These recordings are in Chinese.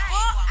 Oh.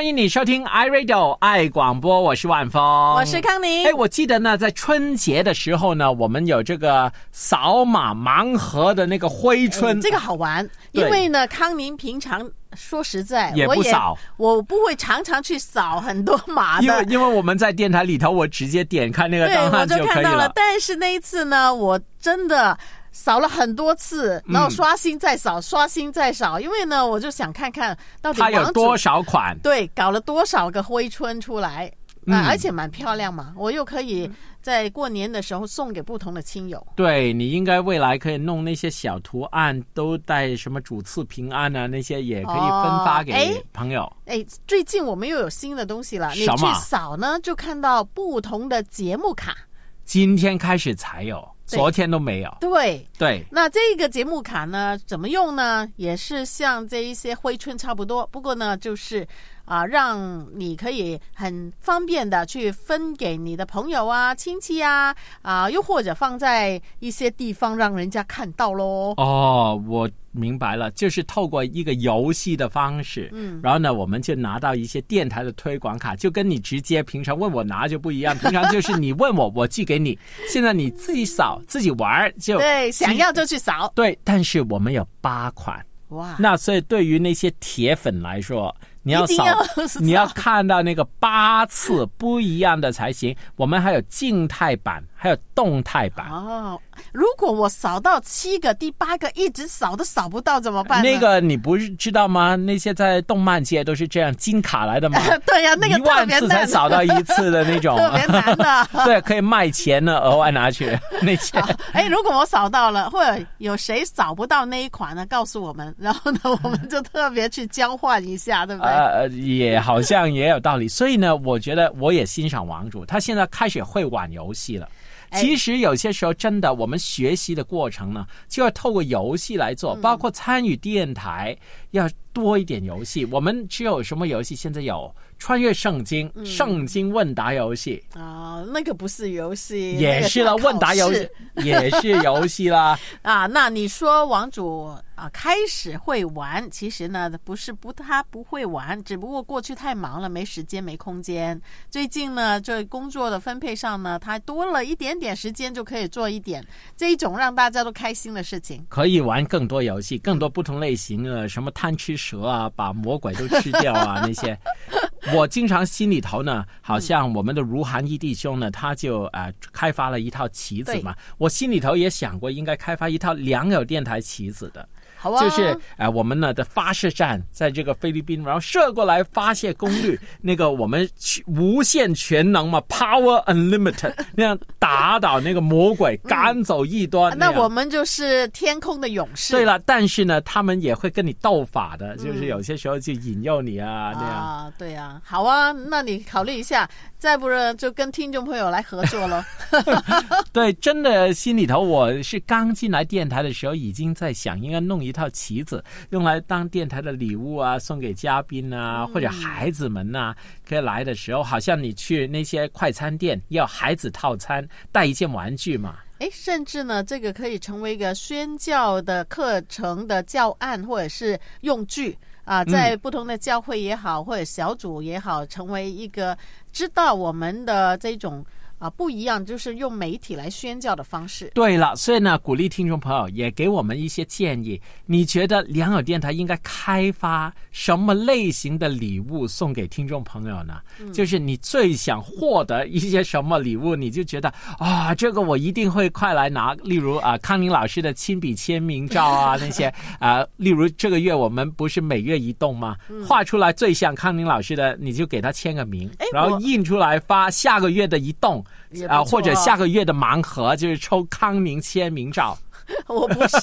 欢迎你收听 iRadio 爱广播，我是万峰，我是康宁。哎，我记得呢，在春节的时候呢，我们有这个扫码盲盒的那个挥春，哎这个好玩，因为呢，康宁平常说实在，也我不扫，我不会常常去扫很多码因为的。因为我们在电台里头，我直接点开那个对，档我就可以看到了。但是那一次呢，我真的扫了很多次，然后嗯刷新再扫，刷新再扫，因为呢，我就想看看到底它有多少款？对搞了多少个挥春出来。嗯啊，而且蛮漂亮嘛，我又可以在过年的时候送给不同的亲友。对你应该未来可以弄那些小图案，都带什么主次平安啊，那些也可以分发给哦哎朋友。哎，最近我们又有新的东西了，你去扫呢，就看到不同的节目卡。今天开始才有，对昨天都没有。对，对，那这个节目卡呢，怎么用呢？也是像这一些挥春差不多，不过呢，就是啊、让你可以很方便的去分给你的朋友啊、亲戚啊，啊、又或者放在一些地方让人家看到喽。哦，我明白了，就是透过一个游戏的方式，嗯然后呢，我们就拿到一些电台的推广卡，就跟你直接平常问我拿就不一样，平常就是你问我，我寄给你，现在你自己扫自己玩儿就对，想要就去扫。对，但是我们有八款，哇，那所以对于那些铁粉来说，你要扫要你要看到那个八次不一样的才行。我们还有静态版，还有动态版。哦，如果我扫到七个，第八个一直扫都扫不到怎么办？那个你不是知道吗？那些在动漫界都是这样金卡来的嘛，对呀、那个一万次才扫到一次的那种，特别难的。对，可以卖钱呢，额外拿去那些。哎，如果我扫到了，或者有谁扫不到那一款呢，告诉我们，然后呢，我们就特别去交换一下，对不对？呃，也好像也有道理。所以呢，我觉得我也欣赏王主，他现在开始会玩游戏了。哎其实有些时候，真的，我们学习的过程呢，就要透过游戏来做，嗯包括参与电台，要多一点游戏。我们只有什么游戏？现在有穿越圣经、嗯圣经问答游戏，啊、那个不是游戏，也是了，那个问答游戏 也是游戏啦。啊。那你说王主啊开始会玩，其实呢不是不他不会玩，只不过过去太忙了，没时间没空间。最近呢，这工作的分配上呢，他多了一点点时间，就可以做一点这一种让大家都开心的事情。可以玩更多游戏，更多不同类型的，什么贪吃蛇啊，把魔鬼都吃掉啊，那些。我经常心里头呢，好像我们的如涵一弟兄呢，他就呃开发了一套棋子嘛，我心里头也想过应该开发一套良友电台棋子的。好啊，就是呃，我们呢的发射站在这个菲律宾，然后射过来发泄功率，那个我们无限全能嘛，Power Unlimited，那样打倒那个魔鬼，赶走异端。样那我们就是天空的勇士。对了，但是呢，他们也会跟你斗法的，就是有些时候就引诱你啊，那样。啊，对啊，好啊，那你考虑一下，再不然就跟听众朋友来合作了。对，真的心里头，我是刚进来电台的时候，已经在想应该弄一套旗子，用来当电台的礼物啊，送给嘉宾啊，或者孩子们呐、可以来的时候，好像你去那些快餐店要孩子套餐，带一件玩具嘛。哎，甚至呢，这个可以成为一个宣教的课程的教案，或者是用具啊，在不同的教会也好，或者小组也好，成为一个知道我们的这种啊不一样，就是用媒体来宣教的方式。对了，所以呢，鼓励听众朋友也给我们一些建议。你觉得良友电台应该开发什么类型的礼物送给听众朋友呢？就是你最想获得一些什么礼物，你就觉得啊，这个我一定会快来拿。例如啊，康宁老师的亲笔签名照啊，那些 啊，例如这个月我们不是每月一动吗？画出来最像康宁老师的，你就给他签个名，然后印出来发下个月的一动啊，或者下个月的盲盒就是抽康宁签名照。我不是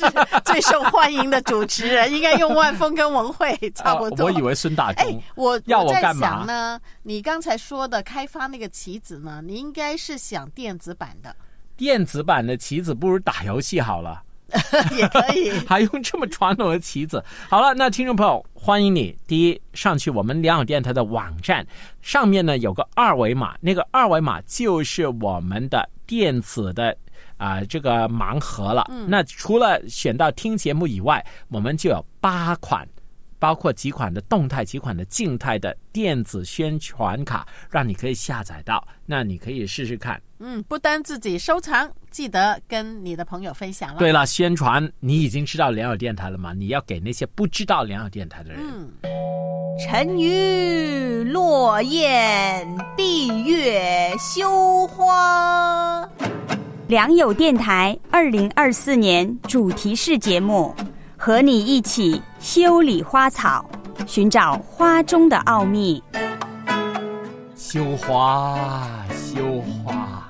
最受欢迎的主持人，应该用万峰跟文慧差 不多。呃我以为孙大哎中，我在要我干嘛想呢，你刚才说的开发那个棋子呢，你应该是想电子版的，电子版的棋子不如打游戏好了。也可以。还用这么传统的棋子。好了，那听众朋友，欢迎你。第一，上去我们良友电台的网站，上面呢有个二维码，那个二维码就是我们的电子的。啊、这个盲盒了。那除了选到听节目以外，我们就有八款，包括几款的动态、几款的静态的电子宣传卡，让你可以下载到。那你可以试试看。嗯，不单自己收藏，记得跟你的朋友分享了。对了，宣传你已经知道良友电台了吗？你要给那些不知道良友电台的人。嗯，沉鱼落雁，闭月羞花。良友电台二零二四年主题式节目，和你一起修理花草，寻找花中的奥秘。修花，修花。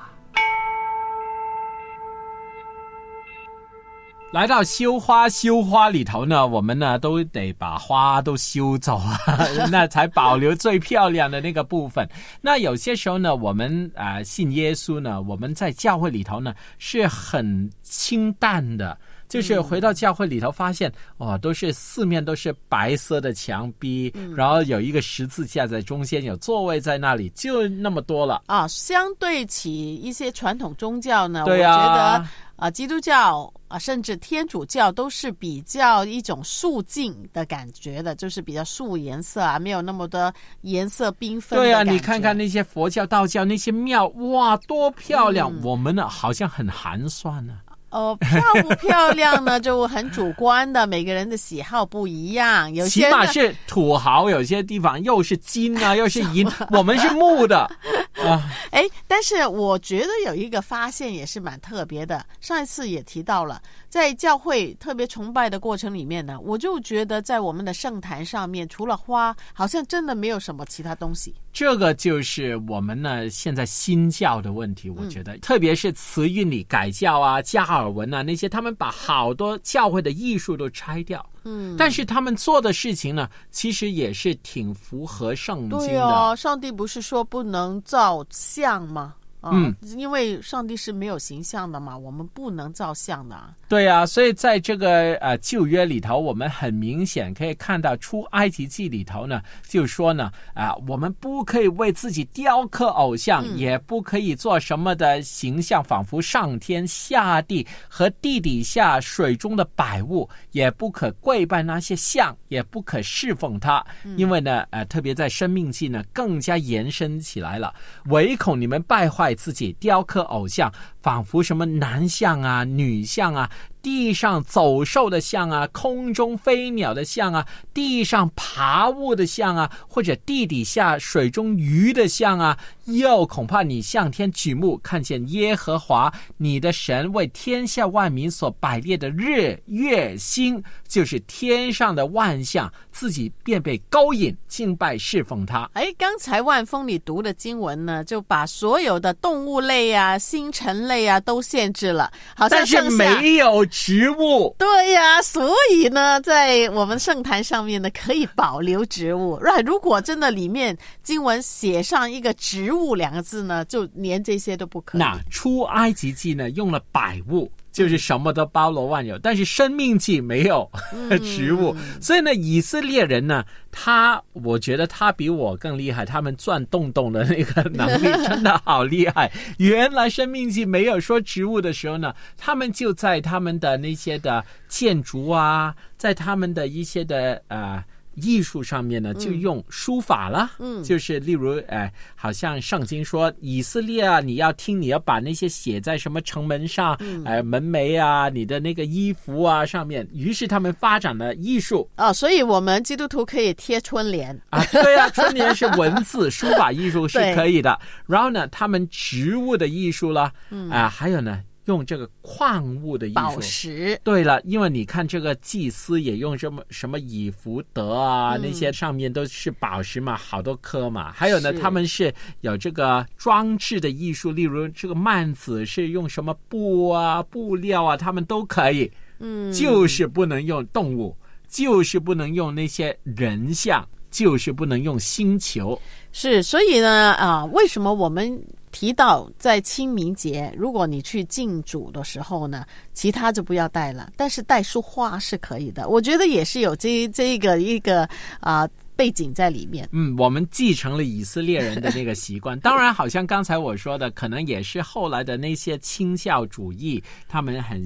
来到修花修花里头呢，我们呢都得把花都修走啊，那才保留最漂亮的那个部分。那有些时候呢，我们啊、信耶稣呢，我们在教会里头呢是很清淡的。就是回到教会里头，发现哦，都是四面都是白色的墙壁，然后有一个十字架在中间，有座位在那里，就那么多了。啊，相对起一些传统宗教呢，对我觉得啊，啊，基督教啊，甚至天主教都是比较一种素净的感觉的，就是比较素颜色啊，没有那么多颜色缤纷。对啊，你看看，那些佛教、道教那些庙，哇，多漂亮！我们呢，好像很寒酸呢、哦，漂不漂亮呢，就很主观的，每个人的喜好不一样。有些起码是土豪，有些地方又是金啊，又是银，我们是木的 啊。哎，但是我觉得有一个发现也是蛮特别的。上一次也提到了，在教会特别崇拜的过程里面呢，我就觉得在我们的圣坛上面，除了花，好像真的没有什么其他东西。这个就是我们呢现在新教的问题，我觉得，特别是慈运里改教啊、加尔文啊那些，他们把好多教会的艺术都拆掉。嗯，但是他们做的事情呢，其实也是挺符合圣经的。对哦，上帝不是说不能造像吗？啊嗯，因为上帝是没有形象的嘛，我们不能造像的。啊。对啊，所以在这个呃旧约里头，我们很明显可以看到出埃及记里头呢，就说呢啊、我们不可以为自己雕刻偶像，也不可以做什么的形象，仿佛上天下地和地底下水中的百物，也不可跪拜那些像，也不可侍奉它，因为呢，呃，特别在生命记呢更加延伸起来了，唯恐你们败坏自己，雕刻偶像，仿佛什么男像啊、女像啊。地上走兽的像啊，空中飞鸟的像啊，地上爬物的像啊，或者地底下水中鱼的像啊，又恐怕你向天举目，看见耶和华你的神为天下万民所摆列的日月星，就是天上的万象，自己便被勾引敬拜侍奉他。哎，刚才万峰你读的经文呢，就把所有的动物类啊、星辰类啊都限制了，好像但是没有植物，对呀、所以呢，在我们圣坛上面呢，可以保留植物。right，如果真的里面经文写上一个“植物”两个字呢，就连这些都不可以。那出埃及记呢，用了百物，就是什么都包罗万有，但是生命记没有 植物，所以呢，以色列人呢，他我觉得他比我更厉害，他们钻洞洞的那个能力真的好厉害。原来生命记没有说植物的时候呢，他们就在他们的那些的建筑啊，在他们的一些的呃。艺术上面呢，就用书法了，嗯。就是例如，哎、好像圣经说以色列啊，你要听，你要把那些写在什么城门上，哎、门楣啊，你的那个衣服啊上面，于是他们发展了艺术。哦，所以我们基督徒可以贴春联。啊，对啊，春联是文字书法艺术是 可以的，然后呢，他们植物的艺术啦，啊，还有呢。用这个矿物的艺宝术。石，对了，因为你看这个祭司也用什么什么以福德啊，嗯那些上面都是宝石嘛，好多颗嘛。还有呢，他们是有这个装置的艺术，例如这个幔子是用什么布啊、布料啊，他们都可以，嗯，就是不能用动物，就是不能用那些人像，就是不能用星球。是，所以呢，啊，为什么我们提到在清明节，如果你去敬主的时候呢，其他就不要带了，但是带束花是可以的。我觉得也是有这这个一个啊、背景在里面。嗯，我们继承了以色列人的那个习惯。当然，好像刚才我说的，可能也是后来的那些清教主义，他们很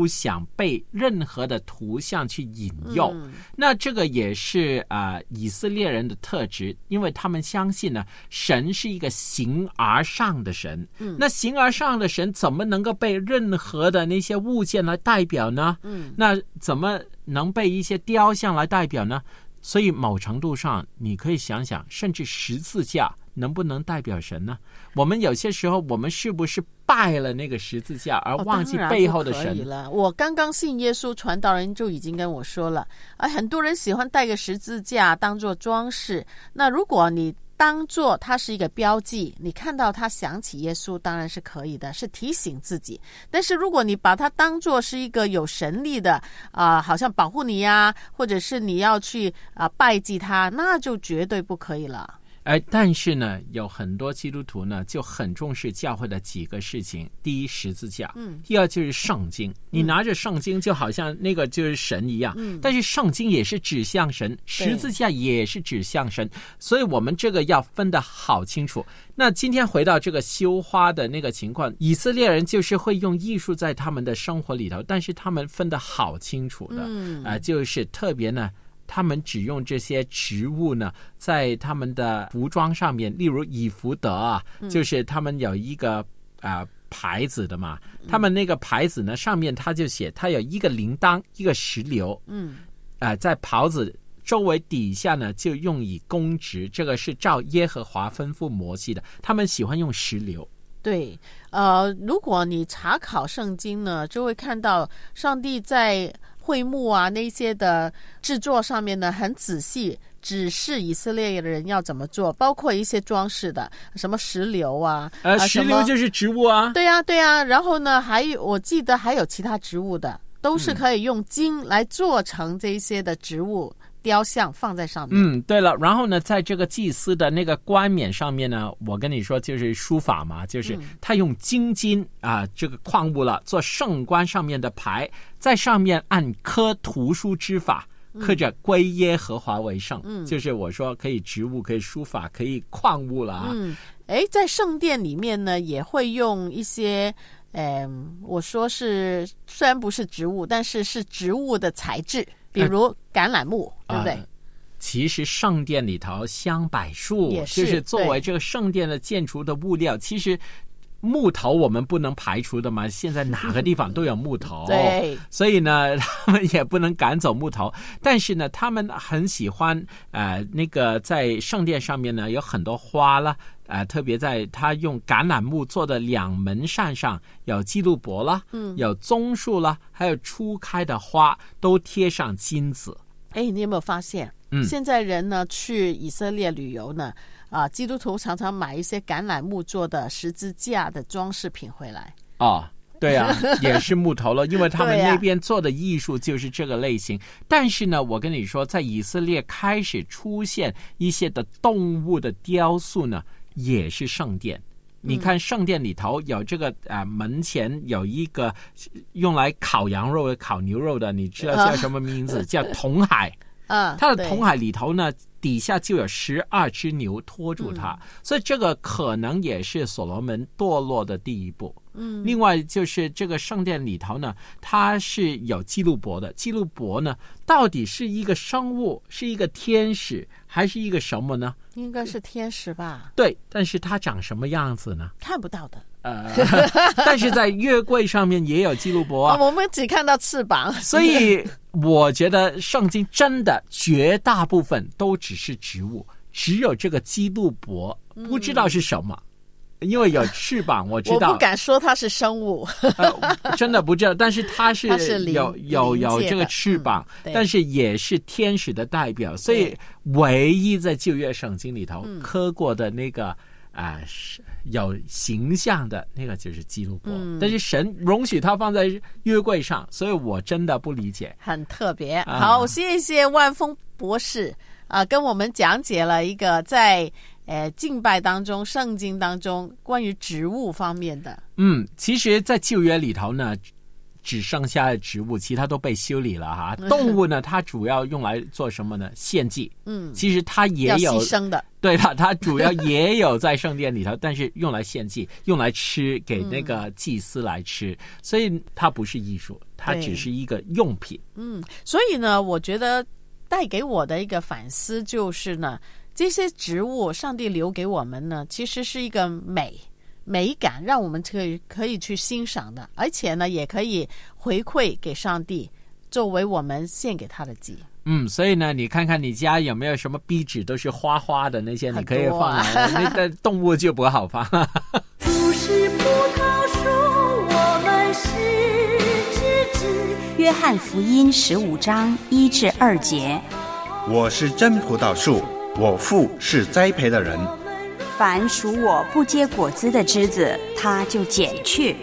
不想被任何的图像去引诱。那这个也是啊、呃以色列人的特质，因为他们相信呢，神是一个形而上的神。嗯，那形而上的神怎么能够被任何的那些物件来代表呢？嗯，那怎么能被一些雕像来代表呢？所以某程度上，你可以想想，甚至十字架能不能代表神呢？我们有些时候，我们是不是拜了那个十字架，而哦忘记背后的神？了。我刚刚信耶稣，传道人就已经跟我说了，而，很多人喜欢带个十字架当做装饰。那如果你当做它是一个标记，你看到它想起耶稣，当然是可以的，是提醒自己。但是如果你把它当做是一个有神力的啊、好像保护你呀、或者是你要去啊、拜祭他，那就绝对不可以了。哎，但是呢，有很多基督徒呢就很重视教会的几个事情：第一，十字架；嗯，第二就是圣经。你拿着圣经，就好像那个就是神一样。嗯但是圣经也是指向神，十字架也是指向神，所以我们这个要分得好清楚。那今天回到这个修花的那个情况，以色列人就是会用艺术在他们的生活里头，但是他们分得好清楚的，嗯啊、就是特别呢。他们只用这些植物呢，在他们的服装上面，例如以福德啊，就是他们有一个啊、牌子的嘛，他们那个牌子呢上面他就写，他有一个铃铛，一个石榴，嗯，啊、在袍子周围底下呢就用以公职，这个是照耶和华吩咐摩西的，他们喜欢用石榴。对，呃，如果你查考圣经呢，就会看到上帝在会幕啊那些的制作上面呢，很仔细指示以色列人要怎么做，包括一些装饰的，什么石榴啊，呃，啊石榴就是植物啊。对呀、对呀、然后呢，还有我记得还有其他植物的，都是可以用金来做成这些的植物雕像放在上面。嗯，对了，然后呢，在这个祭司的那个冠冕上面呢，我跟你说就是书法嘛，就是他用金金啊、这个矿物了做圣冠上面的牌，在上面按刻图书之法。刻着归耶和华为圣，嗯，就是我说可以植物，可以书法，可以矿物了啊。嗯，哎，在圣殿里面呢，也会用一些，嗯，我说是虽然不是植物，但是是植物的材质，比如橄榄木，对不对？啊其实圣殿里头香柏树也是就是作为这个圣殿的建筑的物料，其实木头我们不能排除的嘛。现在哪个地方都有木头，对，所以呢，他们也不能赶走木头。但是呢，他们很喜欢呃那个在圣殿上面呢有很多花啦。呃，特别在他用橄榄木做的两门扇上有基路伯啦，嗯，有棕树啦，还有初开的花，都贴上金子。哎，你有没有发现？嗯现在人呢去以色列旅游呢，啊，基督徒常常买一些橄榄木做的十字架的装饰品回来。哦，对啊，也是木头了，因为他们那边做的艺术就是这个类型。但是呢，我跟你说，在以色列开始出现一些的动物的雕塑呢，也是圣殿。你看圣殿里头有这个啊、呃门前有一个用来烤羊肉的、烤牛肉的，你知道叫什么名字？叫铜海。啊，它的铜海里头呢，底下就有十二只牛拖住它，所以这个可能也是所罗门堕落的第一步。嗯，另外就是这个圣殿里头呢，它是有基路伯的。基路伯呢，到底是一个生物，是一个天使，还是一个什么呢？应该是天使吧？对，但是它长什么样子呢？看不到的呃，但是在月柜上面也有基路伯啊啊。我们只看到翅膀。所以我觉得圣经真的绝大部分都只是植物，只有这个基督伯不知道是什么。因为有翅膀，我知我道不敢说它是生物，呃，真的不知道，但是它是 有有有这个翅膀，嗯但是也是天使的代表，所以唯一在旧约圣经里头嗯。刻过的那个啊、是有形象的那个就是基督伯，嗯。但是神容许它放在约柜上，所以我真的不理解。很特别。啊。好，谢谢万峰博士啊、跟我们讲解了一个在呃敬拜当中、圣经当中关于植物方面的。嗯，其实，在旧约里头呢，只剩下植物，其他都被修理了哈。动物呢，它主要用来做什么呢？献祭。嗯，其实它也有牺牲的，对了，它主要也有在圣殿里头，但是用来献祭，用来吃，给那个祭司来吃，所以它不是艺术，它只是一个用品。嗯，所以呢，我觉得带给我的一个反思就是呢，这些植物上帝留给我们呢，其实是一个美美感，让我们可以可以去欣赏的，而且呢，也可以回馈给上帝，作为我们献给他的祭。嗯，所以呢，你看看你家有没有什么壁纸都是花花的那些，你可以放那个动物就不好放。不是葡萄树，我们是枝子。约翰福音十五章一至二节：我是真葡萄树，我父是栽培的人。凡属我不结果子的枝子，他就剪去；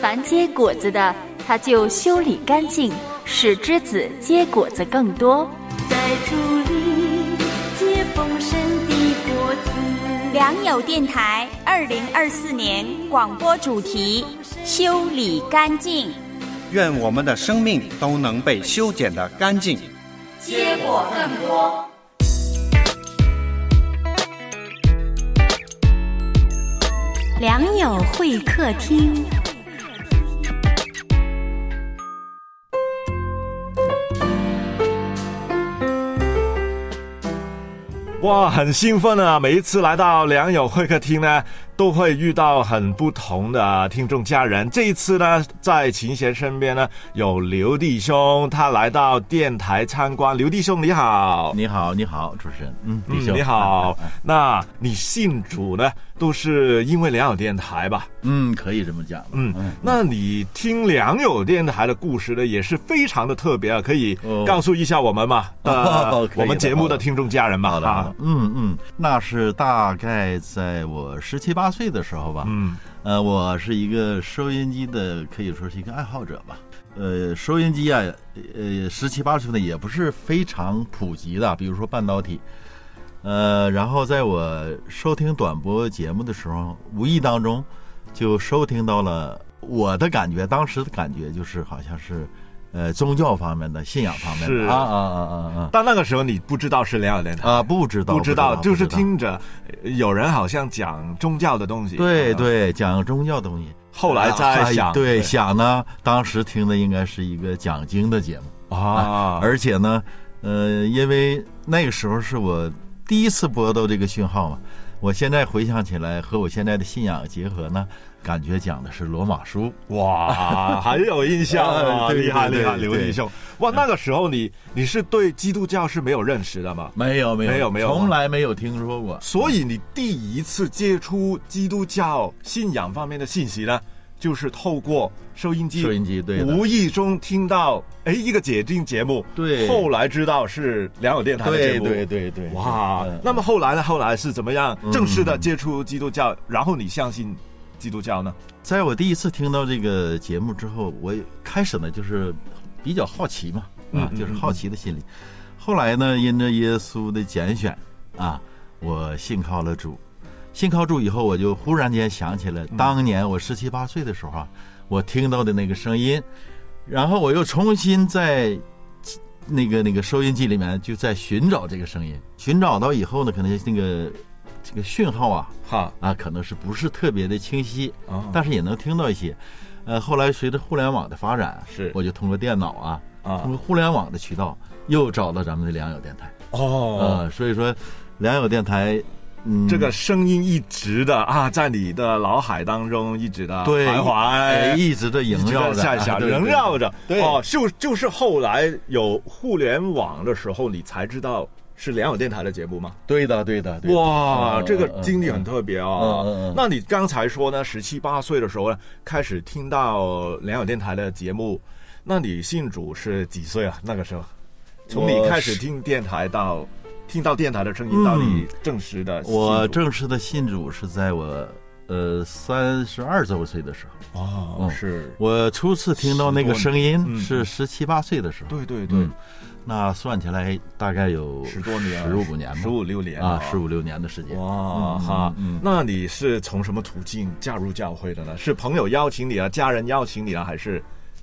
凡结果子的，他就修理干净，使枝子结果子更多。在主里结丰盛的果子。良友电台二零二四年广播主题：修理干净。愿我们的生命都能被修剪的干净。结果更多。良友会客厅。哇，很兴奋啊！每一次来到良友会客厅呢，都会遇到很不同的听众家人。这一次呢，在琴弦身边呢，有刘弟兄，他来到电台参观。刘弟兄你好，你好，你好，主持人，嗯，嗯弟兄你好。那你信主呢，都是因为良友电台吧？嗯，可以这么讲，嗯，那你听良友电台的故事呢，也是非常的特别啊，可以哦告诉一下我们吗？我们节目的听众家人嘛，好的，好啊的，嗯嗯，那是大概在我十七八岁的时候吧，嗯呃，我是一个收音机的，可以说是一个爱好者吧。呃，收音机啊，呃，十七八岁呢也不是非常普及的，比如说半导体。呃，然后在我收听短播节目的时候，无意当中就收听到了我的感觉，当时的感觉就是好像是，呃，宗教方面的、信仰方面是。的啊啊啊啊啊。但那个时候你不知道是两小电台啊，不知道，不知道，就是听着呃有人好像讲宗教的东西。啊，对对，讲宗教东西。后来再啊想，对想呢，当时听的应该是一个讲经的节目，啊，而且呢，呃，因为那个时候是我第一次播到这个讯号嘛，我现在回想起来，和我现在的信仰结合呢，感觉讲的是罗马书。哇，很有印象啊，对对厉害厉害，刘弟兄。哇，那个时候你你是对基督教是没有认识的吗？没有没有没有没有从来没有听说过。所以你第一次接触基督教信仰方面的信息呢，就是透过收音机，收音机对无意中听到哎一个解禁节目，对后来知道是良友电台的节目，对对对对，哇嗯，那么后来呢？后来是怎么样嗯正式的接触基督教，然后你相信基督教呢？在我第一次听到这个节目之后，我开始呢就是比较好奇嘛，啊嗯，就是好奇的心理。后来呢，因着耶稣的拣选啊，我信靠了主。信靠主以后，我就忽然间想起了当年我十七八岁的时候啊，我听到的那个声音，然后我又重新在那个那个收音机里面就在寻找这个声音。寻找到以后呢，可能那个这个讯号啊哈啊，可能是不是特别的清晰，啊但是也能听到一些。呃，后来随着互联网的发展，是我就通过电脑啊，啊通过互联网的渠道，又找到咱们的良友电台。哦，呃，所以说，良友电台，嗯，这个声音一直的啊，在你的脑海当中一直的徘哎徊，一直的萦绕着，在想，啊对萦绕着。对哦，就就是后来有互联网的时候，你才知道是良友电台的节目吗？对的，对的，对的哇，嗯这个嗯经历很特别哦。嗯嗯嗯那你刚才说呢，十七八岁的时候呢，开始听到良友电台的节目，那你信主是几岁啊？那个时候，从你开始听电台到听到电台的声音，到底正式的我正式的信主是在我呃三十二周岁的时候。哦嗯。是，我初次听到那个声音嗯。是十七八岁的时候，对对对，嗯。那算起来大概有十多年，十五年吧，十五六年啊，十五六年的时间。哇嗯哈。嗯嗯，那你是从什么途径加入教会的呢？是朋友邀请你啊，家人邀请你啊，还是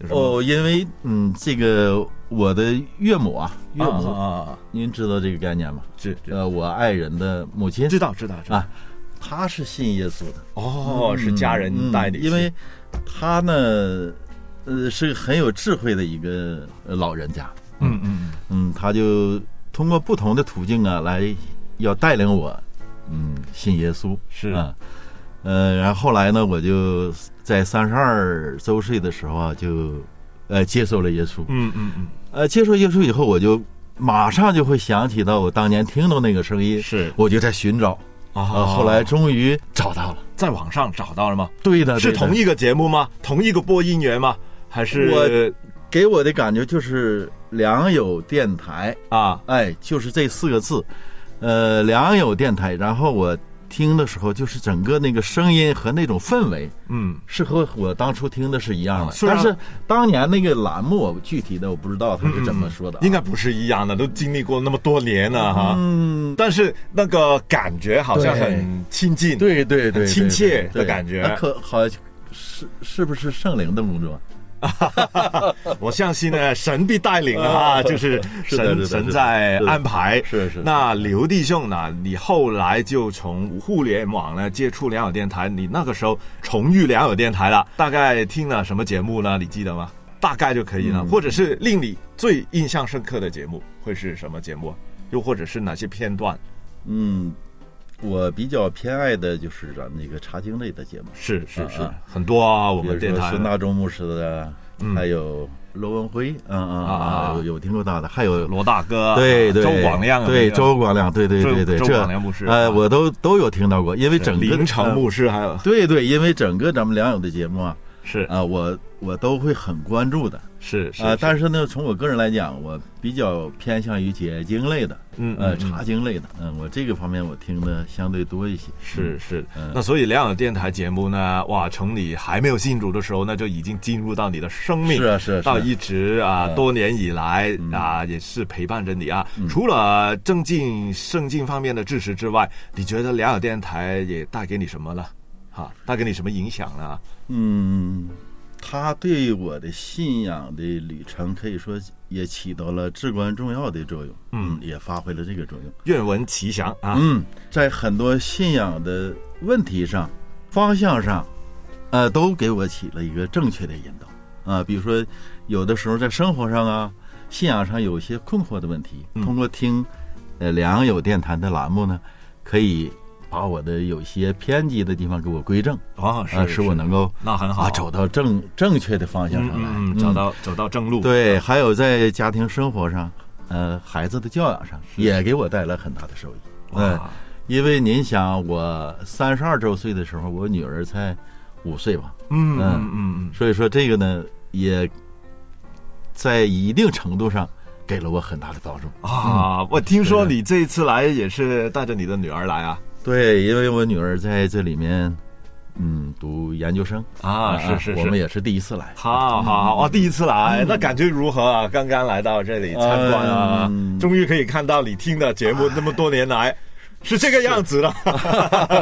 哦，因为嗯，这个我的岳母啊，岳母，啊啊您知道这个概念吗？是呃，我爱人的母亲知道知道知道啊，她是信耶稣的。哦，是家人带你去，嗯因为她呢，呃，是个很有智慧的一个呃老人家。嗯嗯嗯，他就通过不同的途径啊，来要带领我，嗯，信耶稣是啊，呃，然后后来呢，我就在三十二周岁的时候啊，就呃接受了耶稣，嗯嗯嗯呃，接受耶稣以后，我就马上就会想起到我当年听到那个声音，是我就在寻找，啊啊，后来终于找到了，在网上找到了吗？对的，是同一个节目吗？同一个播音员吗？还是我给我的感觉就是良友电台，啊哎，就是这四个字，呃，良友电台。然后我听的时候，就是整个那个声音和那种氛围嗯。是和我当初听的是一样的。但是当年那个栏目，我具体的我不知道他是怎么说的啊、应该不是一样的，都经历过那么多年了哈。嗯，但是那个感觉好像很亲近，对对对，很亲切的感觉。那可好是是不是圣灵的工作？我相信呢，神必带领啊，就是神神在安排。是是那刘弟兄呢？你后来就从互联网呢接触良友电台，你那个时候重遇良友电台了，大概听了什么节目呢？你记得吗？大概就可以了，嗯或者是令你最印象深刻的节目会是什么节目？又或者是哪些片段？嗯，我比较偏爱的就是咱那个茶经类的节目，是是是，啊很多啊，我们电台。孙大中牧师的，嗯。还有罗文辉，嗯嗯啊啊，有有听过他的，还有罗大哥，对对周广亮，对周广亮，对对对对，周这广亮牧师。呃，我都都有听到过，因为整个牧师，师还有。对对，因为整个咱们良友的节目啊，是啊，我我都会很关注的。是是啊，但是呢，从我个人来讲，我比较偏向于解经类的，呃，嗯嗯嗯查经类的，嗯，我这个方面我听的相对多一些。是是嗯，那所以良友电台节目呢，哇，从你还没有信主的时候，那就已经进入到你的生命，是啊是到一直啊嗯多年以来嗯啊也是陪伴着你啊。嗯除了正经圣经方面的知识之外，你觉得良友电台也带给你什么呢？哈，带给你什么影响呢？嗯，他对我的信仰的旅程可以说也起到了至关重要的作用，嗯也发挥了这个作用。愿闻其详啊。嗯，在很多信仰的问题上、方向上，呃，都给我起了一个正确的引导啊。比如说，有的时候在生活上啊、信仰上有一些困惑的问题，嗯通过听呃良友电台的栏目呢，可以把我的有些偏激的地方给我归正啊，是啊，使我能够那很好啊走到正正确的方向上来，嗯嗯，找到走到正路。对，还有在家庭生活上，呃，孩子的教养上，也给我带来很大的收益。嗯，因为您想，我三十二周岁的时候，我女儿才五岁吧，嗯嗯嗯嗯嗯，所以说这个呢，也在一定程度上给了我很大的帮助。啊，我听说你这一次来也是带着你的女儿来啊。对，因为我女儿在这里面，嗯，读研究生啊是是是我们也是第一次来。好好好，哦，第一次来，那感觉如何啊？刚刚来到这里参观啊，嗯终于可以看到你听的节目那么多年来是这个样子了。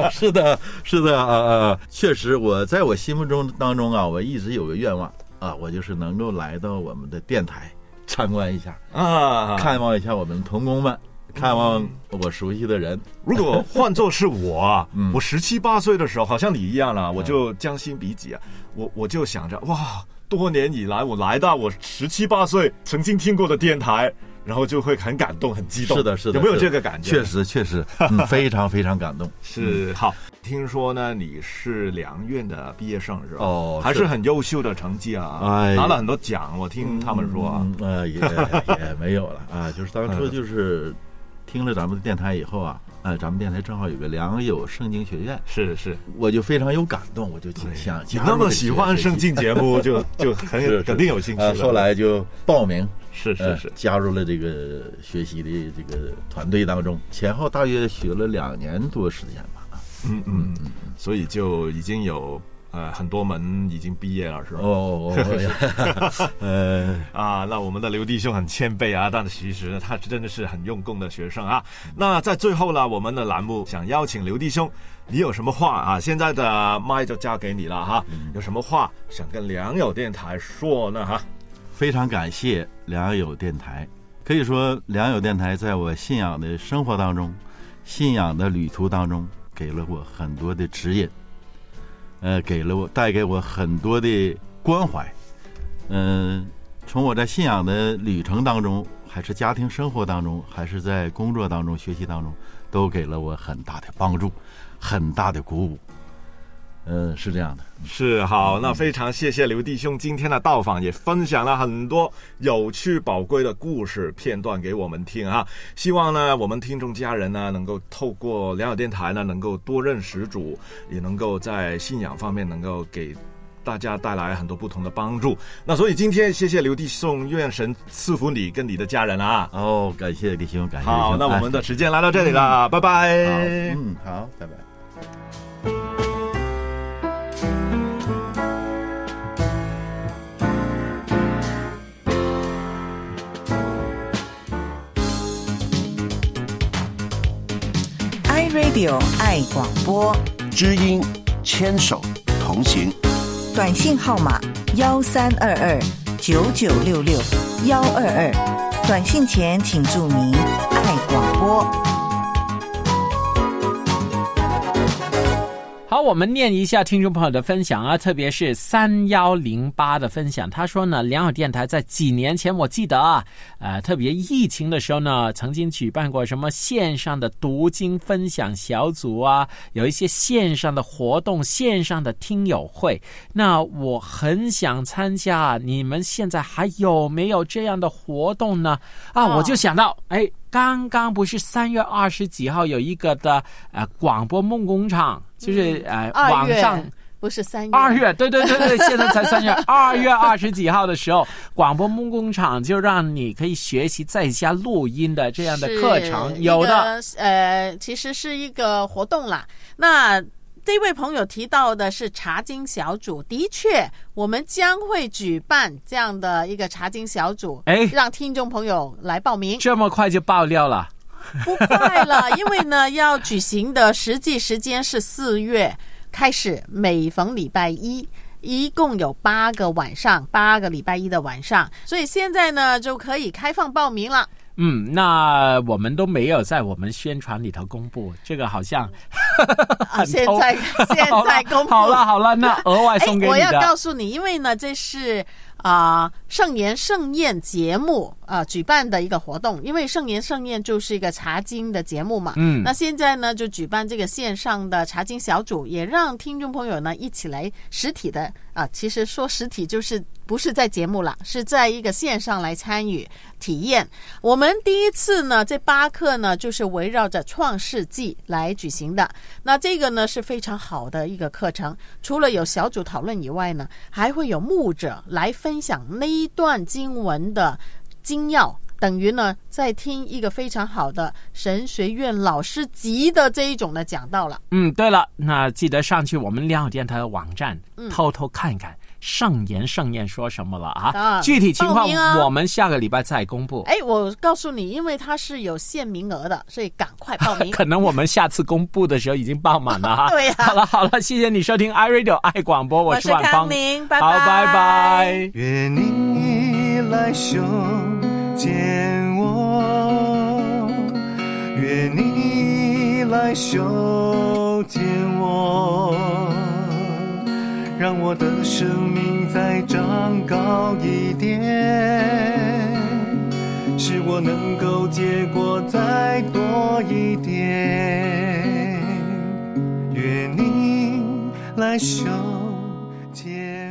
是的，是的啊啊！确实，我在我心目中当中啊，我一直有个愿望啊，我就是能够来到我们的电台参观一下，啊，看望一下我们童工们，看望我熟悉的人。如果换作是我我十七八岁的时候，好像你一样了，我就将心比己啊，我我就想着哇，多年以来我来到我十七八岁曾经听过的电台，然后就会很感动、很激动。是的，是的，有没有这个感觉？确实，确实，嗯，非常非常感动。是好。听说呢，你是良院的毕业生是吧？哦还是是很优秀的成绩啊，哎拿了很多奖。我听他们说啊，嗯呃，也也没有了啊，就是当初嗯就是听了咱们的电台以后啊，呃，咱们电台正好有个良友圣经学院，是是，我就非常有感动，我就想你那么喜欢圣经节目，就就很有肯定有兴趣呃。后来就报名，呃是是。是，加入了这个学习的这个团队当中，前后大约学了两年多时间吧。嗯嗯，嗯。所以就已经有呃很多门已经毕业了，是吧？哦，哦 呃，啊，那我们的刘弟兄很谦卑啊，但其实他真的是很用功的学生啊。那在最后呢，我们的栏目想邀请刘弟兄，你有什么话啊？现在的麦就交给你了哈，有什么话想跟良友电台说呢？哈，非常感谢良友电台，可以说良友电台在我信仰的生活当中、信仰的旅途当中，给了我很多的指引，呃，给了我带给我很多的关怀，嗯、从我在信仰的旅程当中，还是家庭生活当中，还是在工作当中、学习当中，都给了我很大的帮助，很大的鼓舞。嗯、是这样的。是好，那非常谢谢刘弟兄今天的到访，也分享了很多有趣宝贵的故事片段给我们听啊。希望呢，我们听众家人呢，能够透过良友电台呢，能够多认识主，也能够在信仰方面能够给。大家带来很多不同的帮助。那所以今天谢谢刘弟兄，愿神赐福你跟你的家人啊。哦，感谢弟兄，感谢。好，那我们的哎时间来到这里了，拜拜。好，嗯，好，拜拜。iRadio 爱广播，知音牵手同行，短信号码幺三二二九九六六幺二二，短信前请注明爱广播。好，我们念一下听众朋友的分享啊，特别是三幺零八的分享。他说呢，良好电台在几年前，我记得啊，呃，特别疫情的时候呢，曾经举办过什么线上的读经分享小组啊，有一些线上的活动、线上的听友会。那我很想参加，你们现在还有没有这样的活动呢？啊，我就想到，哎。刚刚不是三月二十几号有一个的呃广播梦工厂，就是、呃嗯网上不是三月，二月，对对对对，现在才三月，二月二十几号的时候，广播梦工厂就让你可以学习在家录音的这样的课程，有的。呃，其实是一个活动啦。那这位朋友提到的是茶经小组，的确，我们将会举办这样的一个茶经小组，哎让听众朋友来报名。这么快就爆料了，不快了，因为呢，要举行的实际时间是四月开始，每逢礼拜一。一共有八个晚上，八个礼拜一的晚上，所以现在呢就可以开放报名了。嗯，那我们都没有在我们宣传里头公布，这个好像 啊，现在 现在公布好了好了，那额外送给哎。我要。告诉你，因为呢，这是啊、圣言盛宴节目啊、举办的一个活动。因为圣言盛宴就是一个茶经的节目嘛，嗯那现在呢就举办这个线上的茶经小组，也让听众朋友呢一起来实体的啊、其实说实体就是不是在节目了，是在一个线上来参与体验。我们第一次呢，这八课呢就是围绕着创世纪来举行的。那这个呢是非常好的一个课程，除了有小组讨论以外呢，还会有牧者来分享那一段经文的精要。等于呢，在听一个非常好的神学院老师级的这一种的讲道了。嗯，对了，那记得上去我们良好电台的网站，嗯偷偷看看圣言上言说什么了啊？啊具体情况啊我们下个礼拜再公布。哎，我告诉你，因为它是有限名额的，所以赶快报名。可能我们下次公布的时候已经爆满了哈。对呀好了好了，谢谢你收听 iRadio 爱广播，我是万芳康，宁，拜好，拜拜。愿你来修剪我，愿你来修剪我，让我的生命再长高一点，使我能够结果再多一点。愿你来修剪。